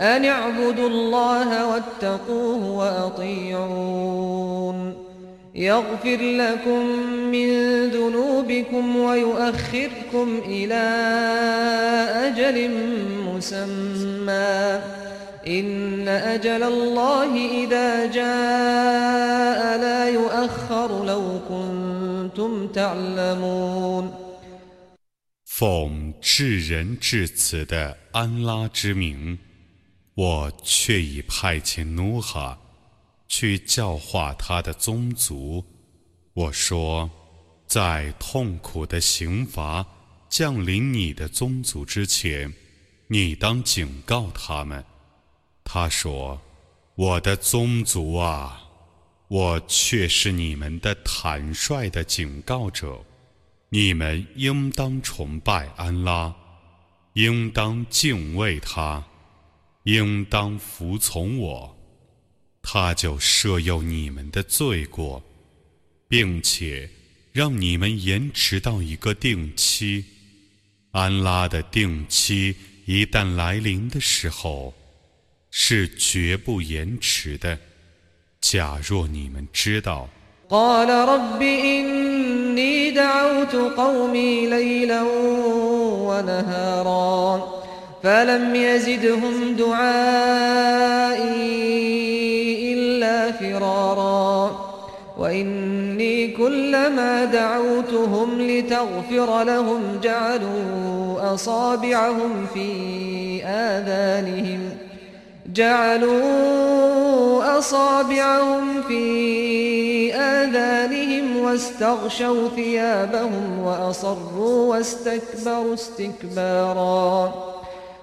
أن اعبدوا الله واتقوه وأطيعون يغفر لكم من ذنوبكم ويؤخركم إلى أجل مسمى إن أجل الله إذا جاء لا يؤخر لو كنتم تعلمون 奉至仁至慈的安拉之名， 我却已派遣努哈去教化他的宗族。我说，在痛苦的刑罚降临你的宗族之前，你当警告他们。他说：“我的宗族啊，我却是你们的坦率的警告者。”你们应当崇拜安拉，应当敬畏他，应当服从我，他就赦宥你们的罪过，并且让你们延迟到一个定期。安拉的定期一旦来临的时候，是绝不延迟的。假若你们知道。فلم يزدهم دعائي إلا فرارا. وإني كلما دعوتهم لتغفر لهم جعلوا أصابعهم في آذانهم ۖ. جعلوا أصابعهم في آذانهم واستغشوا ثيابهم وأصروا واستكبروا استكبارا.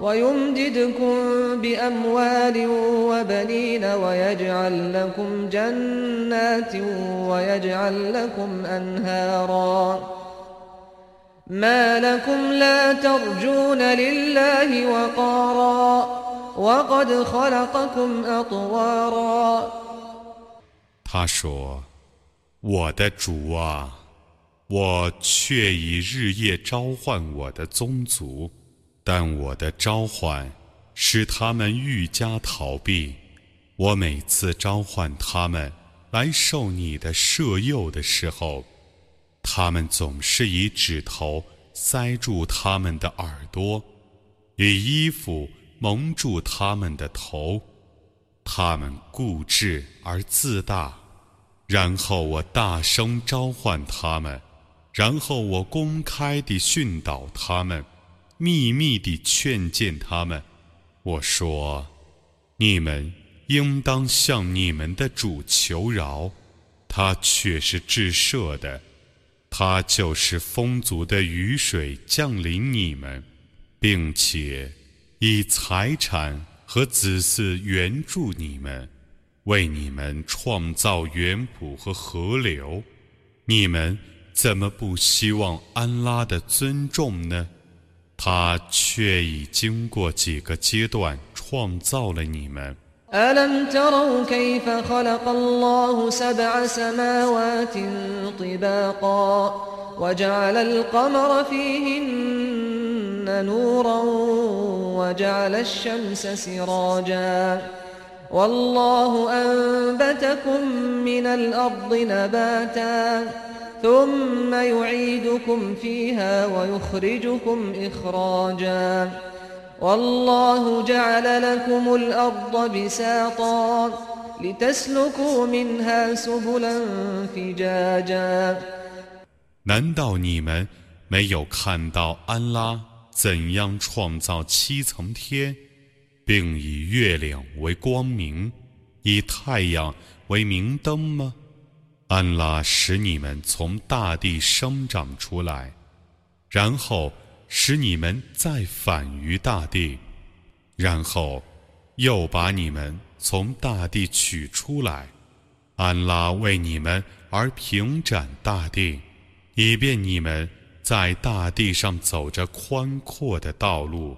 ويمددكم بأموال وبنين ويجعل لكم جنات ويجعل لكم أنهارا ما لكم لا ترجون لله وقارا 他说：“我的主啊，我却已日夜召唤我的宗族， 但我的召唤使他们愈加逃避。我每次召唤他们来受你的摄诱的时候，他们总是以指头塞住他们的耳朵，以衣服。”蒙住他们的头，他们固执而自大。然后我大声召唤他们，然后我公开地训导他们，秘密地劝谏他们。我说：“你们应当向你们的主求饶，他却是至赦的，他就是丰足的雨水降临你们，并且。”以财产和子嗣援助你们，为你们创造园圃和河流，你们怎么不希望安拉的尊重呢？他却已经过几个阶段创造了你们。نورا وجعل الشمس سراجا والله أنبتكم من الأرض نباتا ثم يعيدكم فيها ويخرجكم إخراجا والله جعل لكم الأرض بساطا لتسلكوا منها سبلا فجاجا 难道你们没有看到安拉怎样创造七层天，并以月亮为光明，以太阳为明灯吗？ 安拉使你们从大地生长出来，然后使你们再返于大地，然后又把你们从大地取出来。安拉为你们而平展大地。以便你们在大地上走着宽阔的道路。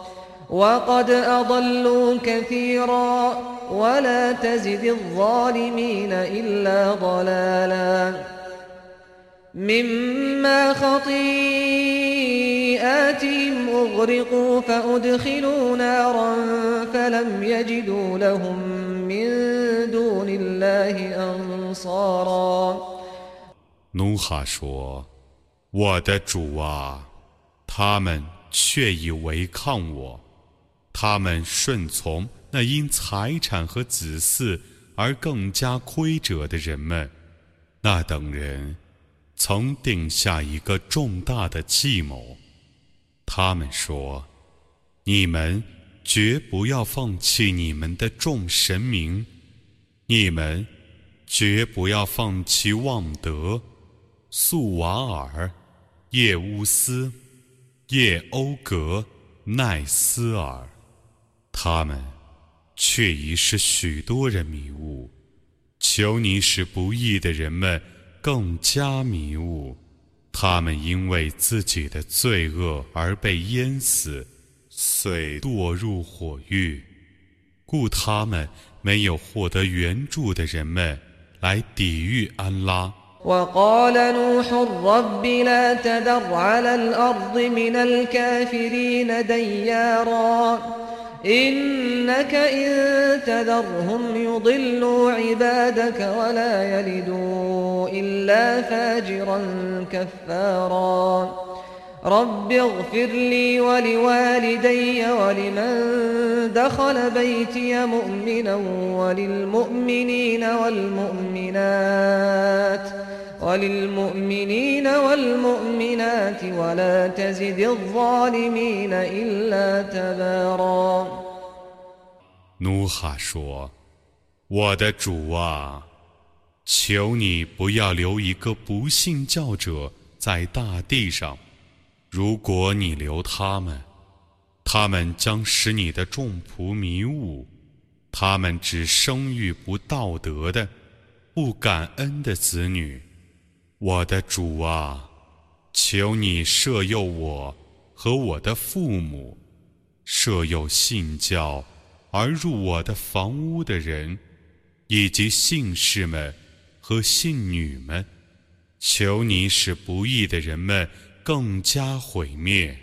وقد أضلوا كثيرا ولا تزد الظالمين إلا ضلالا مما خطيئاتهم أغرقوا فأدخلوا نارا فلم يجدوا لهم من دون الله أنصارا 努哈说：“我的主啊，他们却已违抗我， 他们顺从那因财产和子嗣而更加亏折的人们，那等人。”曾定下一个重大的计谋，他们说：“你们绝不要放弃你们的众神明，你们绝不要放弃旺德、素瓦尔、叶乌斯、叶欧格、奈斯尔，他们却已使许多人迷雾。求你使不义的人们。”更加迷雾，他们因为自己的罪恶而被淹死，遂堕入火狱，故他们没有获得援助的人们来抵御安拉。إنك إن تذرهم يضلوا عبادك ولا يلدوا إلا فاجرا كفارا. رب اغفر لي ولوالدي ولمن دخل بيتي مؤمنا وللمؤمنين والمؤمنات. وللمؤمنين والمؤمنات ولا تزد الظالمين إلا تبارا 努哈说：“我的主啊，求你不要留一个不信教者在大地上。如果你留他们，他们将使你的众仆迷雾。他们只生育不道德的、不感恩的子女。” 我的主啊，求你赦宥我和我的父母，赦宥信教而入我的房屋的人，以及信士们和信女们。求你使不义的人们更加毁灭。